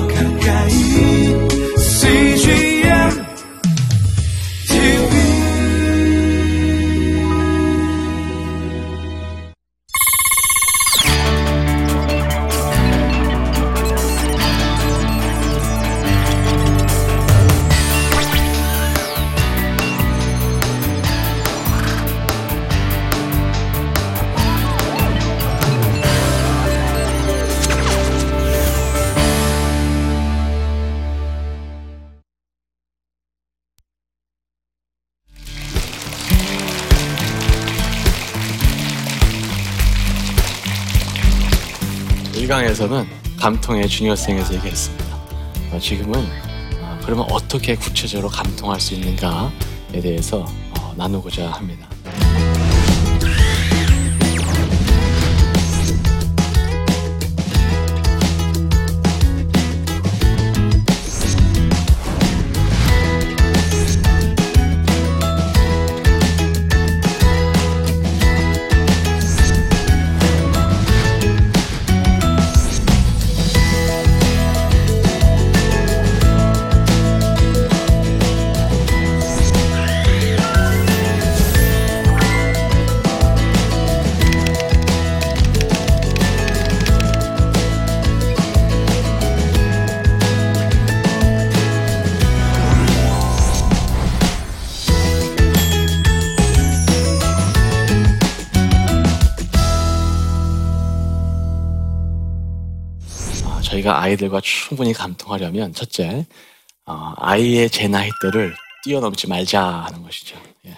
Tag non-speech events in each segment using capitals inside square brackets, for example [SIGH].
how can 강에서는 감통의 중요성에서 얘기했습니다. 어, 지금은 어, 그러면 어떻게 구체적으로 감통할 수 있는가에 대해서 어, 나누고자 합니다. 저희가 아이들과 충분히 감통하려면 첫째, 어, 아이의 제 나이 때를 뛰어넘지 말자 하는 것이죠. 예.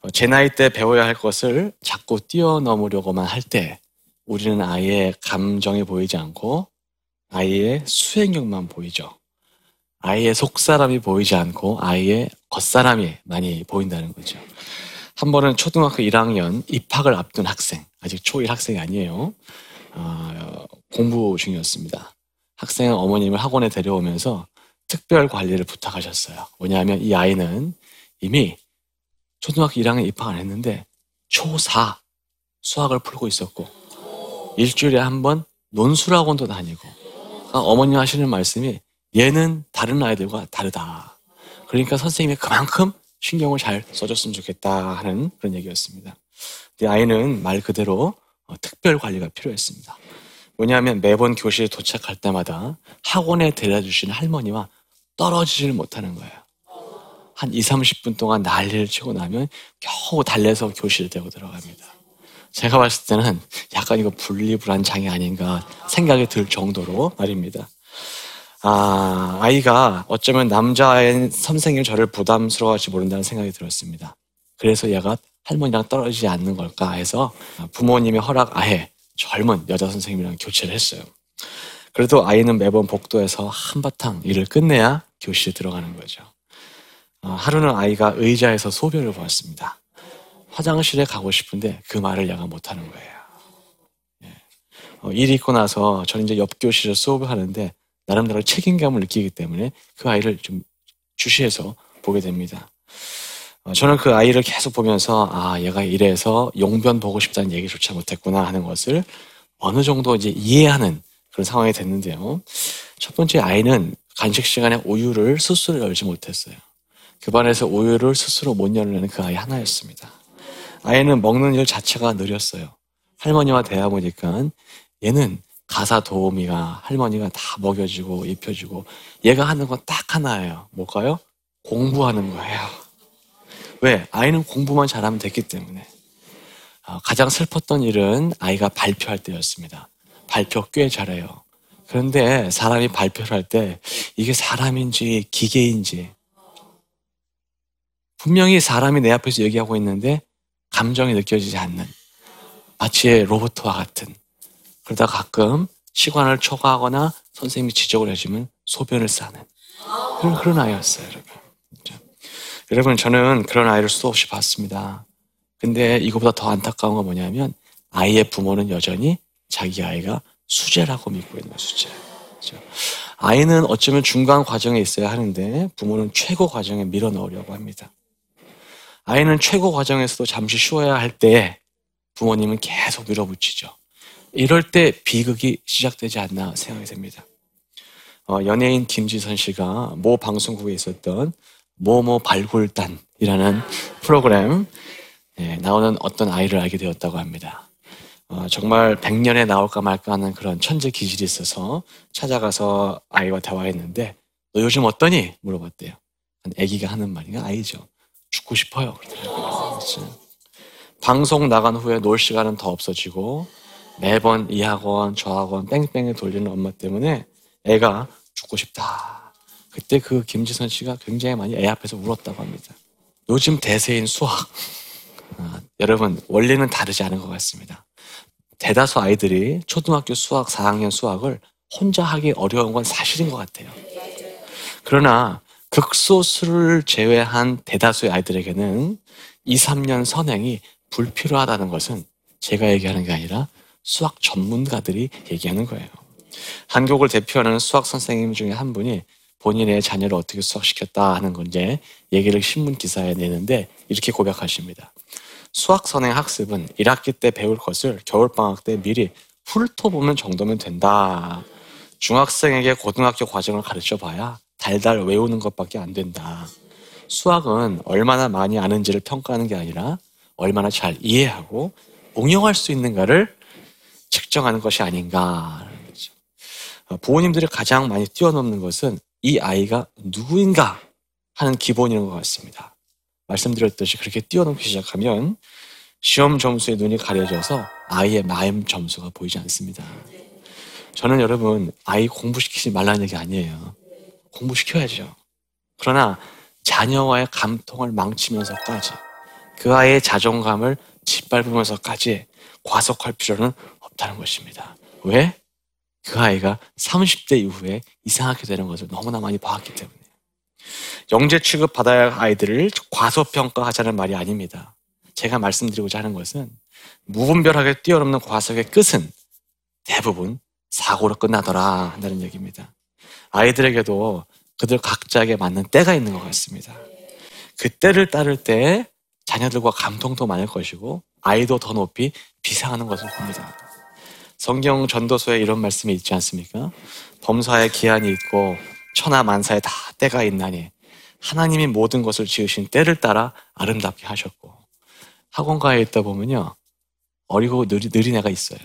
어, 제 나이 때 배워야 할 것을 자꾸 뛰어넘으려고만 할 때 우리는 아이의 감정이 보이지 않고 아이의 수행력만 보이죠. 아이의 속사람이 보이지 않고 아이의 겉사람이 많이 보인다는 거죠. 한 번은 초등학교 1학년 입학을 앞둔 학생, 아직 초1 학생이 아니에요. 어, 공부 중이었습니다. 학생은 어머님을 학원에 데려오면서 특별 관리를 부탁하셨어요. 뭐냐면 이 아이는 이미 초등학교 1학년 입학 안 했는데 초4 수학을 풀고 있었고 일주일에 한 번 논술학원도 다니고 그러니까 어머님 하시는 말씀이 얘는 다른 아이들과 다르다. 그러니까 선생님이 그만큼 신경을 잘 써줬으면 좋겠다 하는 그런 얘기였습니다. 이 아이는 말 그대로 어, 특별 관리가 필요했습니다. 뭐냐면 매번 교실에 도착할 때마다 학원에 데려다 주시는 할머니와 떨어지지를 못하는 거예요. 한 2, 30분 동안 난리를 치고 나면 겨우 달래서 교실에 데리고 들어갑니다. 제가 봤을 때는 약간 이거 분리불안 장애 아닌가 생각이 들 정도로 말입니다. 아, 아이가 어쩌면 남자의 선생님 저를 부담스러워할지 모른다는 생각이 들었습니다. 그래서 얘가 할머니랑 떨어지지 않는 걸까 해서 부모님의 허락 아해 젊은 여자 선생님이랑 교체를 했어요. 그래도 아이는 매번 복도에서 한바탕 일을 끝내야 교실에 들어가는 거죠. 어, 하루는 아이가 의자에서 소변을 보았습니다. 화장실에 가고 싶은데 그 말을 얘가 못하는 거예요. 예. 어, 일이 있고 나서 저는 이제 옆 교실에 수업을 하는데 나름대로 책임감을 느끼기 때문에 그 아이를 좀 주시해서 보게 됩니다. 어, 저는 그 아이를 계속 보면서 아 얘가 이래서 용변 보고 싶다는 얘기조차 못했구나 하는 것을 어느 정도 이제 이해하는 그런 상황이 됐는데요. 첫 번째 아이는 간식 시간에 우유를 스스로 열지 못했어요. 그 반에서 우유를 스스로 못 열는 그 아이 하나였습니다. 아이는 먹는 일 자체가 느렸어요. 할머니와 대화 보니까 얘는 가사 도우미가 할머니가 다 먹여주고 입혀주고 얘가 하는 건 딱 하나예요. 뭘까요? 공부하는 거예요. 왜? 아이는 공부만 잘하면 됐기 때문에. 어, 가장 슬펐던 일은 아이가 발표할 때였습니다. 발표 꽤 잘해요. 그런데 사람이 발표를 할 때 이게 사람인지 기계인지 분명히 사람이 내 앞에서 얘기하고 있는데 감정이 느껴지지 않는 마치 로봇과 같은 그러다 가끔 시간을 초과하거나 선생님이 지적을 해주면 소변을 싸는 그런, 그런 아이였어요, 여러분. 여러분, 저는 그런 아이를 수없이 봤습니다. 근데 이거보다 더 안타까운 건 뭐냐면 아이의 부모는 여전히 자기 아이가 수제라고 믿고 있는 수제. 그렇죠? 아이는 어쩌면 중간 과정에 있어야 하는데 부모는 최고 과정에 밀어 넣으려고 합니다. 아이는 최고 과정에서도 잠시 쉬어야 할때 부모님은 계속 밀어붙이죠. 이럴 때 비극이 시작되지 않나 생각이 됩니다. 어, 연예인 김지선 씨가 모 방송국에 있었던 모모 발굴단이라는 프로그램 예, 나오는 어떤 아이를 알게 되었다고 합니다. 어, 정말 100년에 나올까 말까 하는 그런 천재 기질이 있어서 찾아가서 아이와 대화했는데 너 요즘 어떠니? 물어봤대요. 아기가 하는 말이가 아이죠. 죽고 싶어요. 방송 나간 후에 놀 시간은 더 없어지고 매번 이 학원 저 학원 뺑뺑이 돌리는 엄마 때문에 애가 죽고 싶다. 그때 그 김지선 씨가 굉장히 많이 애 앞에서 울었다고 합니다. 요즘 대세인 수학. 아, 여러분 원리는 다르지 않은 것 같습니다. 대다수 아이들이 초등학교 수학 4학년 수학을 혼자 하기 어려운 건 사실인 것 같아요. 그러나 극소수를 제외한 대다수의 아이들에게는 2, 3년 선행이 불필요하다는 것은 제가 얘기하는 게 아니라 수학 전문가들이 얘기하는 거예요. 한국을 대표하는 수학 선생님 중에 한 분이 본인의 자녀를 어떻게 수학시켰다 하는 건데 얘기를 신문 기사에 내는데 이렇게 고백하십니다. 수학 선행 학습은 1학기 때 배울 것을 겨울 방학 때 미리 훑어보면 정도면 된다. 중학생에게 고등학교 과정을 가르쳐 봐야 달달 외우는 것밖에 안 된다. 수학은 얼마나 많이 아는지를 평가하는 게 아니라 얼마나 잘 이해하고 응용할 수 있는가를 측정하는 것이 아닌가. 어, 부모님들이 가장 많이 뛰어넘는 것은 이 아이가 누구인가 하는 기본인 것 같습니다. 말씀드렸듯이 그렇게 뛰어넘기 시작하면 시험 점수에 눈이 가려져서 아이의 마음 점수가 보이지 않습니다. 저는 여러분, 아이 공부시키지 말라는 얘기 아니에요. 공부시켜야죠. 그러나 자녀와의 감통을 망치면서까지 그 아이의 자존감을 짓밟으면서까지 과속할 필요는 없다는 것입니다. 왜? 그 아이가 30대 이후에 이상하게 되는 것을 너무나 많이 봐왔기 때문에. 영재 취급 받아야 할 아이들을 과소평가하자는 말이 아닙니다. 제가 말씀드리고자 하는 것은 무분별하게 뛰어넘는 과속의 끝은 대부분 사고로 끝나더라 한다는 얘기입니다. 아이들에게도 그들 각자에게 맞는 때가 있는 것 같습니다. 그 때를 따를 때 자녀들과 감동도 많을 것이고 아이도 더 높이 비상하는 것을 봅니다. 성경 전도서에 이런 말씀이 있지 않습니까? 범사에 기한이 있고 천하 만사에 다 때가 있나니 하나님이 모든 것을 지으신 때를 따라 아름답게 하셨고 학원가에 있다 보면요 어리고 느리, 느린 애가 있어요.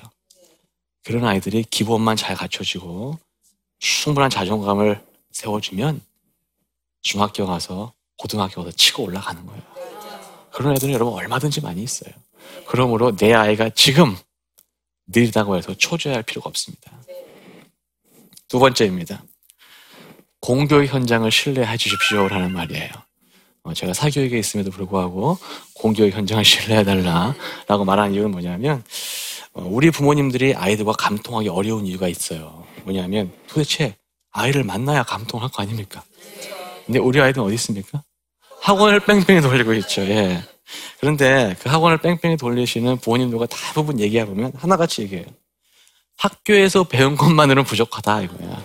그런 아이들이 기본만 잘 갖춰지고 충분한 자존감을 세워주면 중학교 가서 고등학교 가서 치고 올라가는 거예요. 그런 애들은 여러분 얼마든지 많이 있어요. 그러므로 내 아이가 지금 느리다고 해서 초조해할 필요가 없습니다. 두 번째입니다. 공교육 현장을 신뢰해 주십시오라는 말이에요. 어, 제가 사교육에 있음에도 불구하고 공교육 현장을 [LAUGHS] 신뢰해달라라고 말하는 이유는 뭐냐면 어, 우리 부모님들이 아이들과 감통하기 어려운 이유가 있어요. 뭐냐면 도대체 아이를 만나야 감통할 거 아닙니까? 근데 우리 아이들은 어디 있습니까? 학원을 [LAUGHS] 뺑뺑이 돌리고 있죠. 예. 그런데 그 학원을 뺑뺑이 돌리시는 부모님들과 대부분 얘기해보면 하나같이 얘기해요. 학교에서 배운 것만으로는 부족하다 이거야.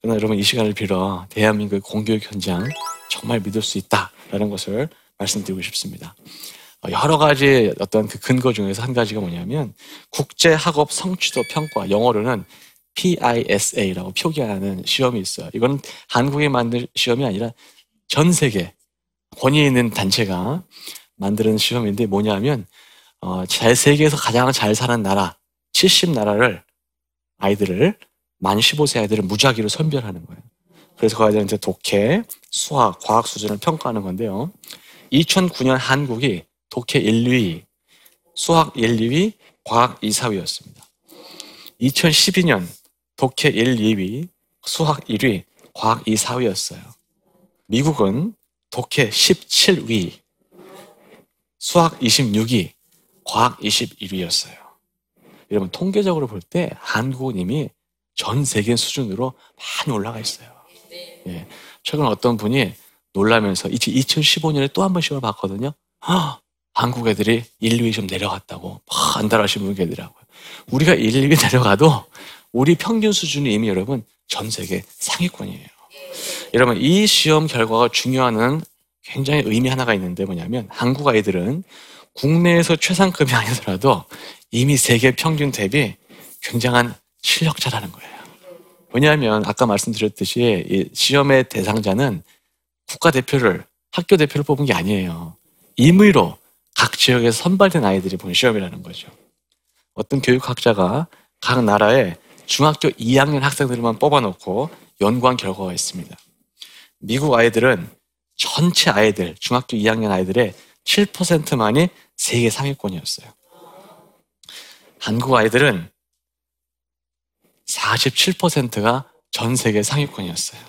그러나 여러분 이 시간을 빌어 대한민국의 공교육 현장 정말 믿을 수 있다라는 것을 말씀드리고 싶습니다. 어, 여러 가지 어떤 그 근거 중에서 한 가지가 뭐냐면 국제 학업 성취도 평가 영어로는 PISA라고 표기하는 시험이 있어요. 이건 한국에 만든 시험이 아니라 전 세계 권위 있는 단체가 만드는 시험인데 뭐냐면 어, 세계에서 가장 잘 사는 나라 70 나라를 아이들을 만 15세 아이들을 무작위로 선별하는 거예요. 그래서 그 아이들한테 독해, 수학, 과학 수준을 평가하는 건데요. 2009년 한국이 독해 1, 2위, 수학 1, 2위, 과학 2, 4위였습니다. 2012년 독해 1, 2위, 수학 1위, 과학 2, 4위였어요. 미국은 독해 17위, 수학 26위, 과학 21위였어요. 여러분 통계적으로 볼 때 한국은 이미 전 세계 수준으로 많이 올라가 있어요. 예. 최근 어떤 분이 놀라면서 2015년에 또 한 번 시험을 봤거든요. 아, 한국 애들이 1, 2위 좀 내려갔다고 안달하신 분이 계더라고요. 우리가 1, 2위 내려가도 우리 평균 수준이 이미 여러분 전 세계 상위권이에요. 여러분 이 시험 결과가 중요한 굉장히 의미 하나가 있는데 뭐냐면 한국 아이들은 국내에서 최상급이 아니더라도 이미 세계 평균 대비 굉장한 실력자라는 거예요. 왜냐하면 아까 말씀드렸듯이 시험의 대상자는 국가대표를 학교 대표를 뽑은 게 아니에요. 임의로 각 지역에서 선발된 아이들이 본 시험이라는 거죠. 어떤 교육학자가 각 나라의 중학교 2학년 학생들만 뽑아놓고 연구한 결과가 있습니다. 미국 아이들은 전체 아이들, 중학교 2학년 아이들의 7%만이 세계 상위권이었어요. 한국 아이들은 47%가 전 세계 상위권이었어요.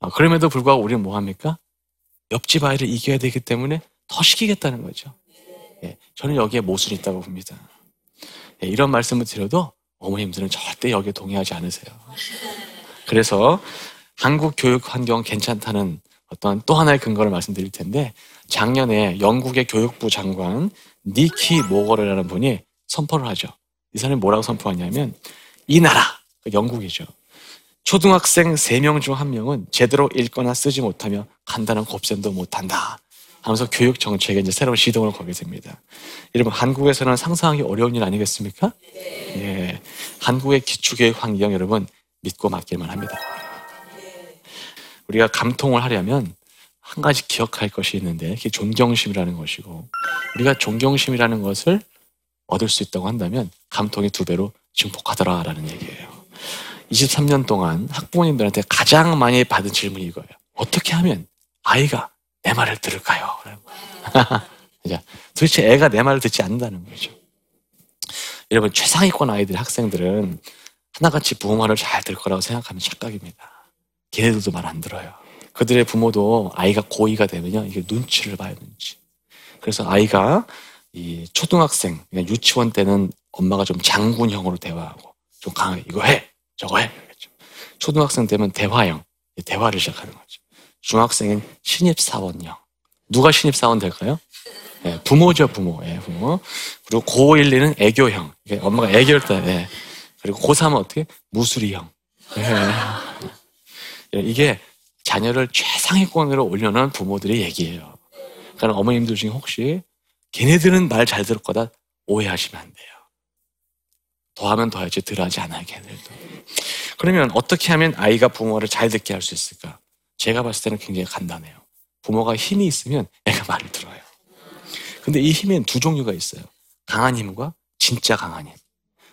아, 그럼에도 불구하고 우리는 뭐 합니까? 옆집 아이를 이겨야 되기 때문에 더 시키겠다는 거죠. 예, 저는 여기에 모순이 있다고 봅니다. 예, 이런 말씀을 드려도 어머님들은 절대 여기에 동의하지 않으세요. 그래서 한국 교육 환경 괜찮다는 어떤 또 하나의 근거를 말씀드릴 텐데 작년에 영국의 교육부 장관 니키 모거르라는 분이 선포를 하죠. 이 사람이 뭐라고 선포하냐면 이 나라 그 영국이죠. 초등학생 3명 중 1명은 제대로 읽거나 쓰지 못하며 간단한 곱셈도 못한다. 하면서 교육 정책에 이제 새로운 시동을 걸게 됩니다. 여러분 한국에서는 상상하기 어려운 일 아니겠습니까? 예, 한국의 기초교육 환경 여러분 믿고 맡길만 합니다. 우리가 감통을 하려면 한 가지 기억할 것이 있는데 그게 존경심이라는 것이고 우리가 존경심이라는 것을 얻을 수 있다고 한다면 감통이 두 배로 증폭하더라라는 얘기예요. 23년 동안 학부모님들한테 가장 많이 받은 질문이 이거예요. 어떻게 하면 아이가 내 말을 들을까요? [LAUGHS] 도대체 애가 내 말을 듣지 않는다는 거죠. 여러분 최상위권 아이들 학생들은 하나같이 부모 말을 잘 들 거라고 생각하면 착각입니다. 걔네들도 말 안 들어요. 그들의 부모도 아이가 고2가 되면요 이게 눈치를 봐야 눈치. 그래서 아이가 이 초등학생, 그러니까 유치원 때는 엄마가 좀 장군형으로 대화하고 좀 강하게 이거 해, 저거 해. 그렇죠. 초등학생 되면 대화형, 대화를 시작하는 거죠. 중학생은 신입사원형. 누가 신입사원 될까요? 예, 부모죠, 부모. 예, 부모. 그리고 고1, 2는 애교형. 엄마가 애교를 때, 예. 그리고 고3은 어떻게? 무수리형. 예. 이게 자녀를 최상위권으로 올려놓은 부모들의 얘기예요. 그러니까 어머님들 중에 혹시 걔네들은 말 잘 들을 거다 오해하시면 안 돼요. 더하면 더하지 덜하지 않아요, 걔네들도. 그러면 어떻게 하면 아이가 부모를 잘 듣게 할 수 있을까? 제가 봤을 때는 굉장히 간단해요. 부모가 힘이 있으면 애가 말을 들어요. 근데 이 힘엔 두 종류가 있어요. 강한 힘과 진짜 강한 힘.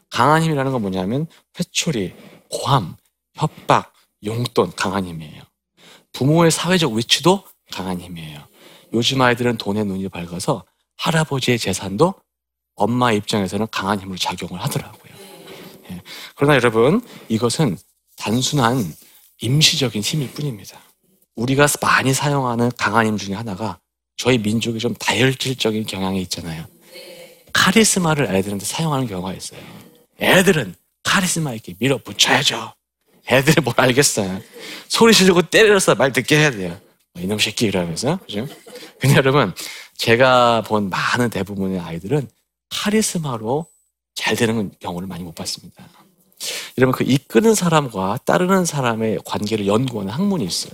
강한 힘이라는 건 뭐냐면 회초리, 고함, 협박, 용돈 강한 힘이에요. 부모의 사회적 위치도 강한 힘이에요. 요즘 아이들은 돈에 눈이 밝아서 할아버지의 재산도 엄마 입장에서는 강한 힘으로 작용을 하더라고요. 예. 그러나 여러분, 이것은 단순한 임시적인 힘일 뿐입니다. 우리가 많이 사용하는 강한 힘 중에 하나가 저희 민족이 좀 다혈질적인 경향이 있잖아요. 카리스마를 애들한테 사용하는 경우가 있어요. 애들은 카리스마 있게 밀어붙여야죠. 애들이 뭘 알겠어요. 소리 지르고 때려서 말 듣게 해야 돼요. 뭐 이놈 새끼 이러면서. 그죠? 근데 여러분, 제가 본 많은 대부분의 아이들은 카리스마로 잘 되는 경우를 많이 못 봤습니다. 여러분, 그 이끄는 사람과 따르는 사람의 관계를 연구하는 학문이 있어요.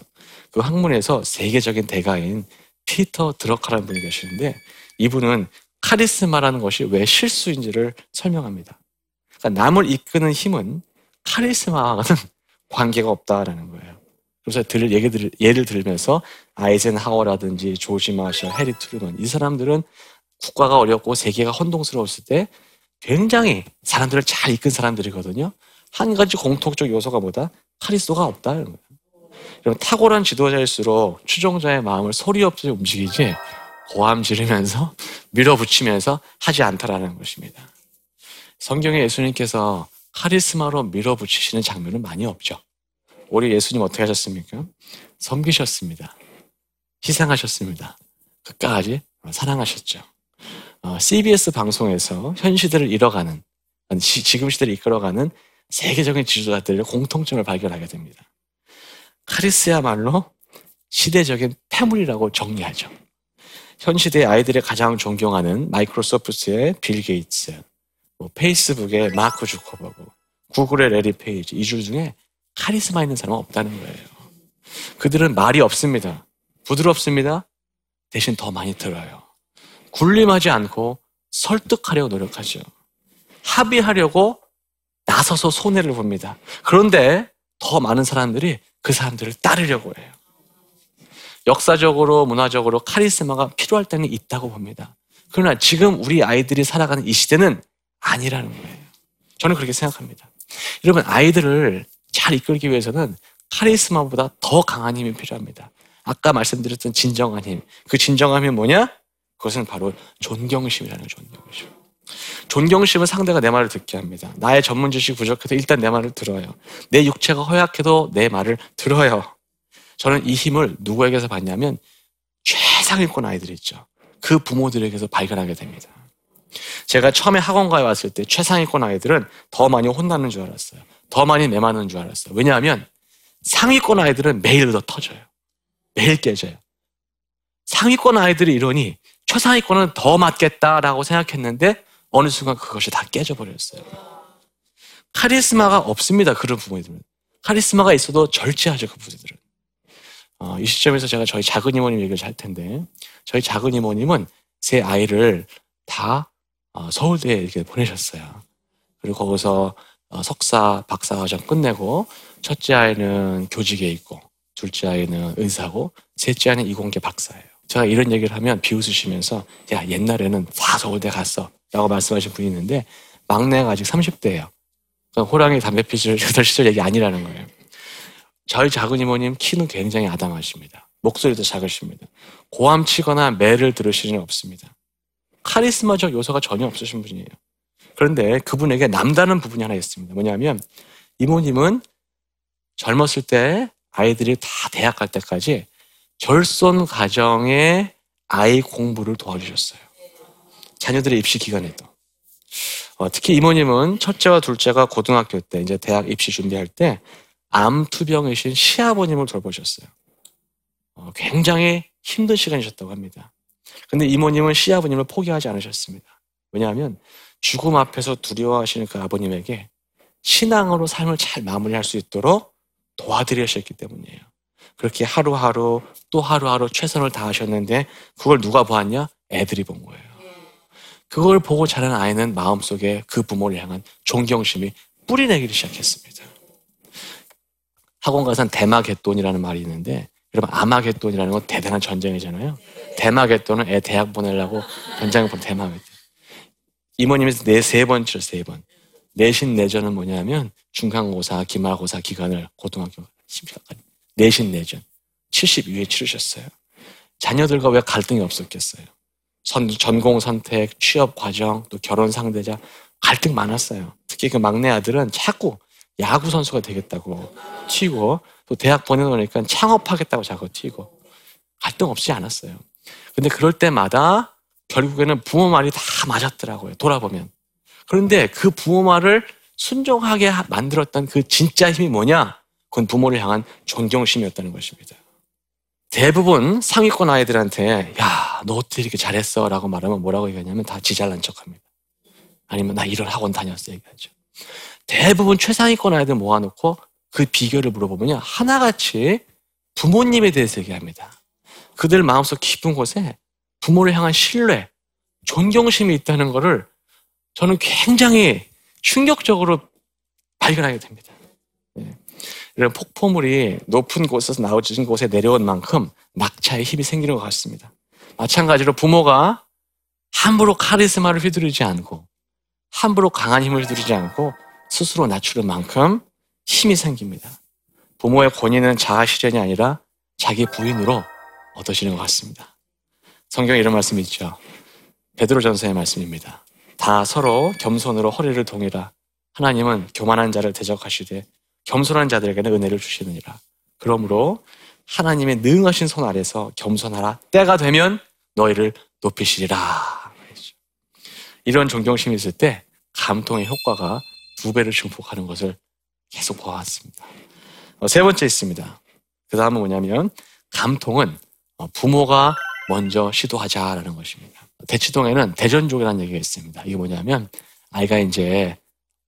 그 학문에서 세계적인 대가인 피터 드러카라는 분이 계시는데 이분은 카리스마라는 것이 왜 실수인지를 설명합니다. 그러니까 남을 이끄는 힘은 카리스마와는 관계가 없다라는 거예요. 그래서 들, 들, 예를 들면서 아이젠하워라든지 조지 마셜, 해리 트루먼 이 사람들은 국가가 어렵고 세계가 혼동스러웠을 때 굉장히 사람들을 잘 이끈 사람들이거든요. 한 가지 공통적 요소가 뭐다? 카리스마가 없다는 거예요. 여러분 탁월한 지도자일수록 추종자의 마음을 소리 없이 움직이지 고함 지르면서 밀어붙이면서 하지 않다라는 것입니다. 성경에 예수님께서 카리스마로 밀어붙이시는 장면은 많이 없죠. 우리 예수님 어떻게 하셨습니까? 섬기셨습니다. 희생하셨습니다. 끝까지 사랑하셨죠. 어, CBS 방송에서 현 시대를 이뤄가는, 지금 시대를 이끌어가는 세계적인 지도자들의 공통점을 발견하게 됩니다. 카리스야말로 시대적인 패물이라고 정리하죠. 현 시대 아이들이 가장 존경하는 마이크로소프트의 빌 게이츠, 뭐 페이스북의 마크 주커버그, 구글의 래리 페이지 이 중 중에 카리스마 있는 사람은 없다는 거예요. 그들은 말이 없습니다. 부드럽습니다. 대신 더 많이 들어요. 군림하지 않고 설득하려고 노력하죠. 합의하려고 나서서 손해를 봅니다. 그런데 더 많은 사람들이 그 사람들을 따르려고 해요. 역사적으로, 문화적으로 카리스마가 필요할 때는 있다고 봅니다. 그러나 지금 우리 아이들이 살아가는 이 시대는 아니라는 거예요. 저는 그렇게 생각합니다. 여러분, 아이들을 잘 이끌기 위해서는 카리스마보다 더 강한 힘이 필요합니다. 아까 말씀드렸던 진정한 힘. 그 진정함이 뭐냐? 그것은 바로 존경심이라는 존경심. 존경심은 상대가 내 말을 듣게 합니다. 나의 전문 지식 부족해도 일단 내 말을 들어요. 내 육체가 허약해도 내 말을 들어요. 저는 이 힘을 누구에게서 받냐면 최상위권 아이들 있죠. 그 부모들에게서 발견하게 됩니다. 제가 처음에 학원가에 왔을 때 최상위권 아이들은 더 많이 혼나는 줄 알았어요. 더 많이 매맞는 줄 알았어요. 왜냐하면 상위권 아이들은 매일 더 터져요. 매일 깨져요. 상위권 아이들이 이러니 최상위권은 더 맞겠다라고 생각했는데 어느 순간 그것이 다 깨져버렸어요. 카리스마가 없습니다. 그런 부모들은. 카리스마가 있어도 절제하죠. 그 부모들은. 어, 이 시점에서 제가 저희 작은 이모님 얘기를 할 텐데 저희 작은 이모님은 제 아이를 다 어, 서울대에 이렇게 보내셨어요. 그리고 거기서 어, 석사, 박사 과정 끝내고 첫째 아이는 교직에 있고 둘째 아이는 의사고 셋째 아이는 이공계 박사예요. 제가 이런 얘기를 하면 비웃으시면서 야 옛날에는 다 서울대 갔어 라고 말씀하신 분이 있는데 막내가 아직 30대예요. 그러니까 호랑이 담배 그 [LAUGHS] 시절 얘기 아니라는 거예요. 저희 작은 이모님 키는 굉장히 아담하십니다. 목소리도 작으십니다. 고함 치거나 매를 들으시는 없습니다. 카리스마적 요소가 전혀 없으신 분이에요. 그런데 그분에게 남다른 부분이 하나 있습니다. 뭐냐면 이모님은 젊었을 때 아이들이 다 대학 갈 때까지 결손 가정의 아이 공부를 도와주셨어요. 자녀들의 입시 기간에도. 어, 특히 이모님은 첫째와 둘째가 고등학교 때 이제 대학 입시 준비할 때 암투병이신 시아버님을 돌보셨어요. 어, 굉장히 힘든 시간이셨다고 합니다. 근데 이모님은 시아버님을 포기하지 않으셨습니다. 왜냐하면 죽음 앞에서 두려워하시는 그 아버님에게 신앙으로 삶을 잘 마무리할 수 있도록 도와드리셨기 때문이에요. 그렇게 하루하루 또 하루하루 최선을 다하셨는데 그걸 누가 보았냐? 애들이 본 거예요. 그걸 보고 자란 아이는 마음속에 그 부모를 향한 존경심이 뿌리내기를 시작했습니다. 학원 가선 대마개돈이라는 말이 있는데 여러분 아마개돈이라는 건 대단한 전쟁이잖아요. 대마개돈은 애 대학 보내려고 전장에 본 대마개돈. 이모님에서 네 세번 치렀어요, 세 번. 내신 내전은 뭐냐면 중간고사, 기말고사 기간을 고등학교 10일까지 내신 내전 72회 치르셨어요. 자녀들과 왜 갈등이 없었겠어요? 선, 전공 선택, 취업 과정, 또 결혼 상대자 갈등 많았어요. 특히 그 막내 아들은 자꾸 야구 선수가 되겠다고 튀고 또 대학 보내놓으니까 창업하겠다고 자꾸 튀고 갈등 없지 않았어요. 근데 그럴 때마다 결국에는 부모 말이 다 맞았더라고요. 돌아보면. 그런데 그 부모 말을 순종하게 만들었던 그 진짜 힘이 뭐냐? 그건 부모를 향한 존경심이었다는 것입니다. 대부분 상위권 아이들한테 야, 너 어떻게 이렇게 잘했어? 라고 말하면 뭐라고 얘기하냐면 다 지잘난 척 합니다. 아니면 나 이런 학원 다녔어 얘기하죠. 대부분 최상위권 아이들 모아놓고 그 비결을 물어보면 하나같이 부모님에 대해서 얘기합니다. 그들 마음속 깊은 곳에 부모를 향한 신뢰, 존경심이 있다는 것을 저는 굉장히 충격적으로 발견하게 됩니다. 네. 이런 폭포물이 높은 곳에서 나오진 곳에 내려온 만큼 낙차에 힘이 생기는 것 같습니다. 마찬가지로 부모가 함부로 카리스마를 휘두르지 않고 함부로 강한 힘을 휘두르지 않고 스스로 낮추는 만큼 힘이 생깁니다. 부모의 권위는 자아 실현이 아니라 자기 부인으로 얻어지는 것 같습니다. 성경에 이런 말씀이 있죠. 베드로전서의 말씀입니다. 다 서로 겸손으로 허리를 동이라. 하나님은 교만한 자를 대적하시되 겸손한 자들에게는 은혜를 주시느니라. 그러므로 하나님의 능하신 손 아래서 겸손하라. 때가 되면 너희를 높이시리라. 이런 존경심이 있을 때 감통의 효과가 두 배를 증폭하는 것을 계속 보았습니다. 어, 세 번째 있습니다. 그 다음은 뭐냐면 감통은 어, 부모가 먼저 시도하자라는 것입니다. 대치동에는 대전족이라는 얘기가 있습니다. 이게 뭐냐면 아이가 이제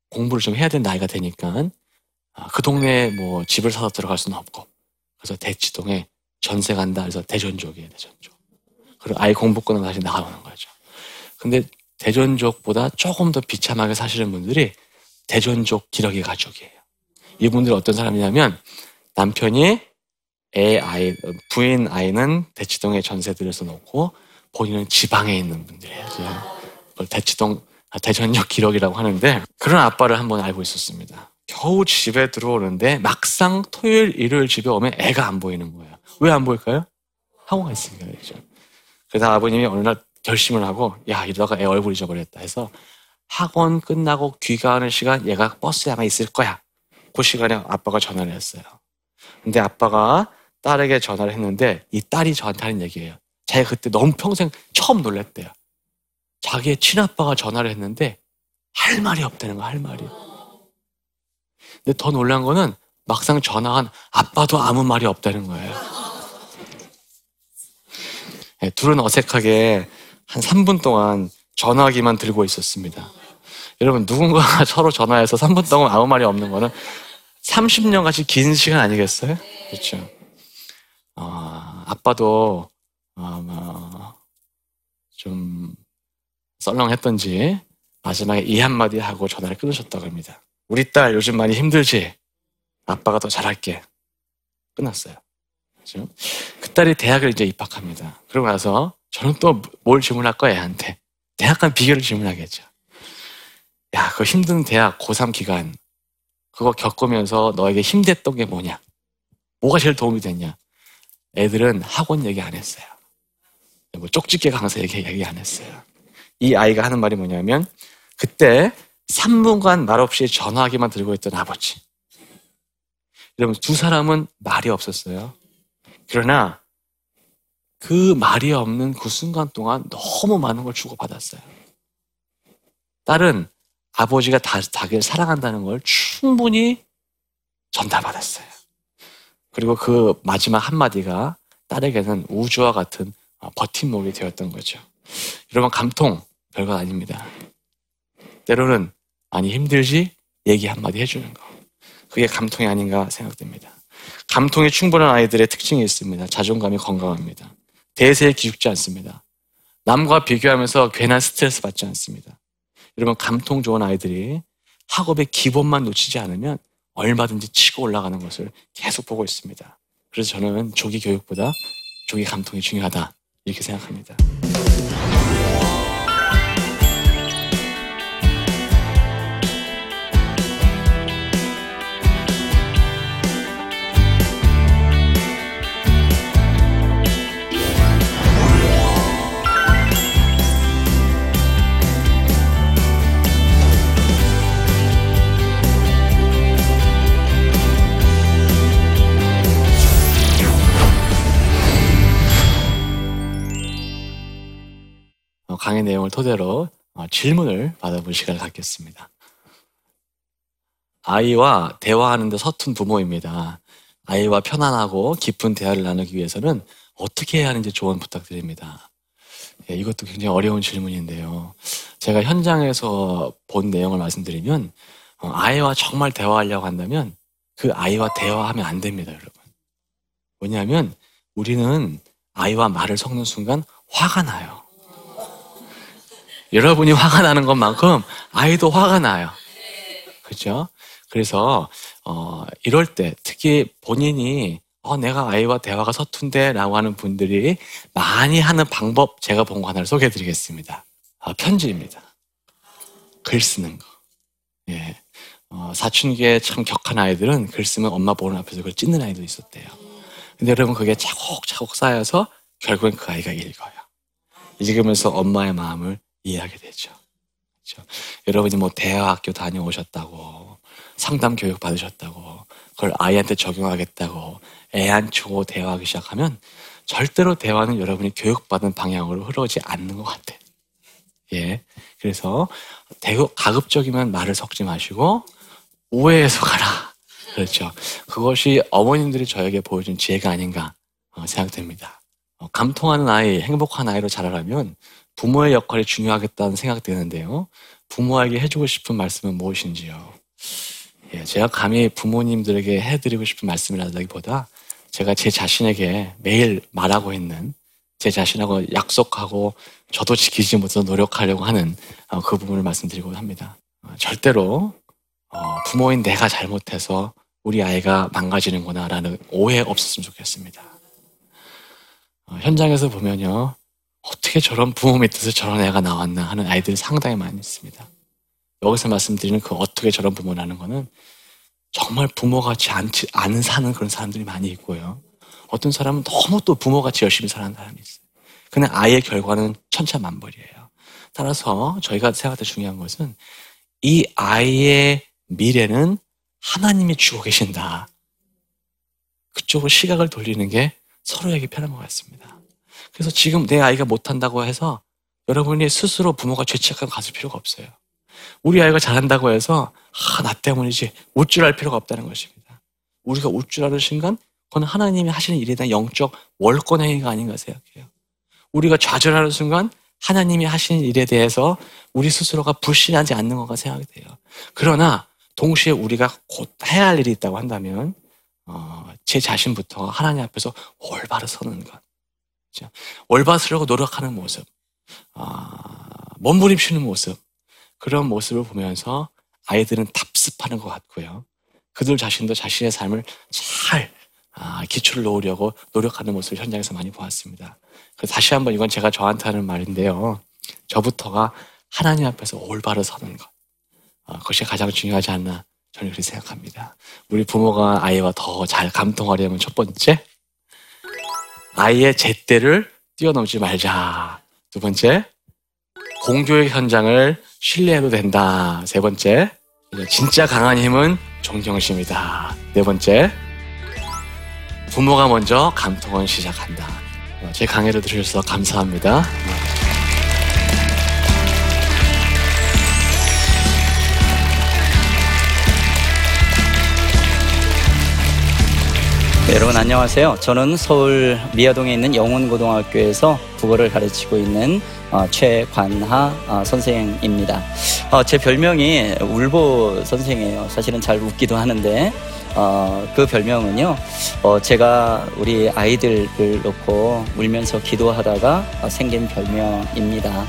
공부를 좀 해야 되는 나이가 되니까 아, 그 동네에 뭐 집을 사서 들어갈 수는 없고 그래서 대치동에 전세 간다 그래서 대전족이에요 대전족. 그리고 아이 공부 끝나 다시 나가는 거죠. 근데 대전족보다 조금 더 비참하게 사시는 분들이 대전족 기러기 가족이에요. 이분들 어떤 사람이냐면 남편이 애 아이 부인 아이는 대치동에 전세 들여서 놓고 본인은 지방에 있는 분들이에요. 대치동 아, 대전역 기록이라고 하는데 그런 아빠를 한번 알고 있었습니다. 겨우 집에 들어오는데 막상 토요일, 일요일 집에 오면 애가 안 보이는 거예요. 왜 안 보일까요? 학원가 있으니까 그렇죠. 그래서 아버님이 어느 날 결심을 하고 야 이러다가 애 얼굴 잊어버렸다 해서 학원 끝나고 귀가하는 시간 얘가 버스에 아마 있을 거야. 그 시간에 아빠가 전화를 했어요. 근데 아빠가 딸에게 전화를 했는데 이 딸이 저한테 하는 얘기예요. 자기가 그때 너무 평생 처음 놀랬대요. 자기의 친아빠가 전화를 했는데 할 말이 없다는 거야, 할 말이. 근데 더 놀란 거는 막상 전화한 아빠도 아무 말이 없다는 거예요. 네, 둘은 어색하게 한 3분 동안 전화기만 들고 있었습니다. 여러분, 누군가가 [LAUGHS] 서로 전화해서 3분 동안 아무 말이 없는 거는 30년 같이 긴 시간 아니겠어요? 그렇죠. 어, 아빠도 아마 좀 썰렁했던지 마지막에 이 한마디 하고 전화를 끊으셨다고 합니다. 우리 딸 요즘 많이 힘들지? 아빠가 더 잘할게. 끝났어요. 그렇죠? 그 딸이 대학을 이제 입학합니다. 그러고 나서 저는 또 뭘 질문할 거야, 애한테. 대학 간 비결을 질문하겠죠. 야, 그 힘든 대학 고3 기간, 그거 겪으면서 너에게 힘됐던 게 뭐냐? 뭐가 제일 도움이 됐냐? 애들은 학원 얘기 안 했어요. 뭐 쪽집게 강사 얘기, 얘기 안 했어요. 이 아이가 하는 말이 뭐냐면 그때 3분간 말없이 전화기만 들고 있던 아버지. 여러분 두 사람은 말이 없었어요. 그러나 그 말이 없는 그 순간 동안 너무 많은 걸 주고받았어요. 딸은 아버지가 다, 자기를 사랑한다는 걸 충분히 전달받았어요. 그리고 그 마지막 한마디가 딸에게는 우주와 같은 버팀목이 되었던 거죠. 여러분, 감통, 별것 아닙니다. 때로는 많이 힘들지 얘기 한마디 해주는 거. 그게 감통이 아닌가 생각됩니다. 감통이 충분한 아이들의 특징이 있습니다. 자존감이 건강합니다. 대세에 기죽지 않습니다. 남과 비교하면서 괜한 스트레스 받지 않습니다. 여러분, 감통 좋은 아이들이 학업의 기본만 놓치지 않으면 얼마든지 치고 올라가는 것을 계속 보고 있습니다. 그래서 저는 조기 교육보다 조기 감통이 중요하다. 이렇게 생각합니다. 강의 내용을 토대로 어, 질문을 받아볼 시간을 갖겠습니다. 아이와 대화하는데 서툰 부모입니다. 아이와 편안하고 깊은 대화를 나누기 위해서는 어떻게 해야 하는지 조언 부탁드립니다. 예, 이것도 굉장히 어려운 질문인데요. 제가 현장에서 본 내용을 말씀드리면 어, 아이와 정말 대화하려고 한다면 그 아이와 대화하면 안 됩니다, 여러분. 왜냐하면 우리는 아이와 말을 섞는 순간 화가 나요. 여러분이 화가 나는 것만큼 아이도 화가 나요. 그렇죠? 그래서 어, 이럴 때 특히 본인이 어, 내가 아이와 대화가 서툰데 라고 하는 분들이 많이 하는 방법 제가 본 거 하나를 소개해 드리겠습니다. 어, 편지입니다. 글 쓰는 거. 예. 어, 사춘기에 참 격한 아이들은 글 쓰면 엄마 보는 앞에서 그걸 찢는 아이도 있었대요. 근데 여러분 그게 차곡차곡 쌓여서 결국엔 그 아이가 읽어요. 읽으면서 엄마의 마음을 이해하게 되죠. 그렇죠? 여러분이 뭐 대학교 다녀오셨다고 상담 교육 받으셨다고 그걸 아이한테 적용하겠다고 애안 치고 대화하기 시작하면 절대로 대화는 여러분이 교육받은 방향으로 흐르지 않는 것 같아요. 예. 그래서 대고 가급적이면 말을 섞지 마시고 오해해서 가라. 그렇죠. 그것이 어머님들이 저에게 보여준 지혜가 아닌가 어, 생각됩니다. 어, 감통하는 아이, 행복한 아이로 자라려면 부모의 역할이 중요하겠다는 생각되는데요. 부모에게 해주고 싶은 말씀은 무엇인지요? 예, 제가 감히 부모님들에게 해드리고 싶은 말씀이라기보다 제가 제 자신에게 매일 말하고 있는 제 자신하고 약속하고 저도 지키지 못해서 노력하려고 하는 어, 그 부분을 말씀드리고 합니다. 어, 절대로 어, 부모인 내가 잘못해서 우리 아이가 망가지는구나라는 오해 없었으면 좋겠습니다. 어, 현장에서 보면요. 어떻게 저런 부모 밑에서 저런 애가 나왔나 하는 아이들이 상당히 많이 있습니다. 여기서 말씀드리는 그 어떻게 저런 부모라는 거는 정말 부모같이 않지, 안 사는 그런 사람들이 많이 있고요. 어떤 사람은 너무 또 부모같이 열심히 사는 사람이 있어요. 그냥 아이의 결과는 천차만별이에요. 따라서 저희가 생각할 때 중요한 것은 이 아이의 미래는 하나님이 주고 계신다. 그쪽으로 시각을 돌리는 게 서로에게 편한 것 같습니다. 그래서 지금 내 아이가 못한다고 해서 여러분이 스스로 부모가 죄책감 가질 필요가 없어요. 우리 아이가 잘한다고 해서 아, 나 때문이지 웃줄알 필요가 없다는 것입니다. 우리가 웃줄 아는 순간 그건 하나님이 하시는 일에 대한 영적 월권 행위가 아닌가 생각해요. 우리가 좌절하는 순간 하나님이 하시는 일에 대해서 우리 스스로가 불신하지 않는 것과 생각이 돼요. 그러나 동시에 우리가 곧 해야 할 일이 있다고 한다면 어, 제 자신부터 하나님 앞에서 올바로 서는 것? 올바르려고 노력하는 모습, 아, 몸부림치는 모습 그런 모습을 보면서 아이들은 답습하는 것 같고요. 그들 자신도 자신의 삶을 잘 아, 기초를 놓으려고 노력하는 모습을 현장에서 많이 보았습니다. 그래서 다시 한번 이건 제가 저한테 하는 말인데요. 저부터가 하나님 앞에서 올바로 서는 것. 아, 그것이 가장 중요하지 않나 저는 그렇게 생각합니다. 우리 부모가 아이와 더 잘 감동하려면 첫 번째, 아이의 잣대를 뛰어넘지 말자. 두 번째, 공교의 현장을 신뢰해도 된다. 세 번째, 진짜 강한 힘은 존경심이다. 네 번째, 부모가 먼저 감통을 시작한다. 어, 제 강의를 들으셔서 감사합니다. 네, 여러분 안녕하세요. 저는 서울 미아동에 있는 영훈고등학교에서 국어를 가르치고 있는 어, 최관하 어, 선생입니다. 어, 제 별명이 울보 선생이에요. 사실은 잘 웃기도 하는데 어, 그 별명은요. 어, 제가 우리 아이들을 놓고 울면서 기도하다가 어, 생긴 별명입니다.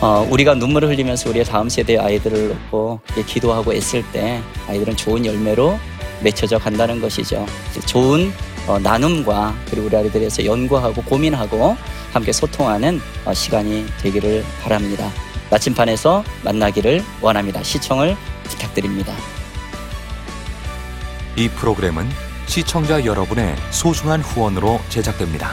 어, 우리가 눈물을 흘리면서 우리의 다음 세대 아이들을 놓고 기도하고 애쓸 때 아이들은 좋은 열매로 맺혀져 간다는 것이죠. 좋은 어, 나눔과 그리고 우리 아이들에서 연구하고 고민하고 함께 소통하는 어, 시간이 되기를 바랍니다. 나침판에서 만나기를 원합니다. 시청을 부탁드립니다. 이 프로그램은 시청자 여러분의 소중한 후원으로 제작됩니다.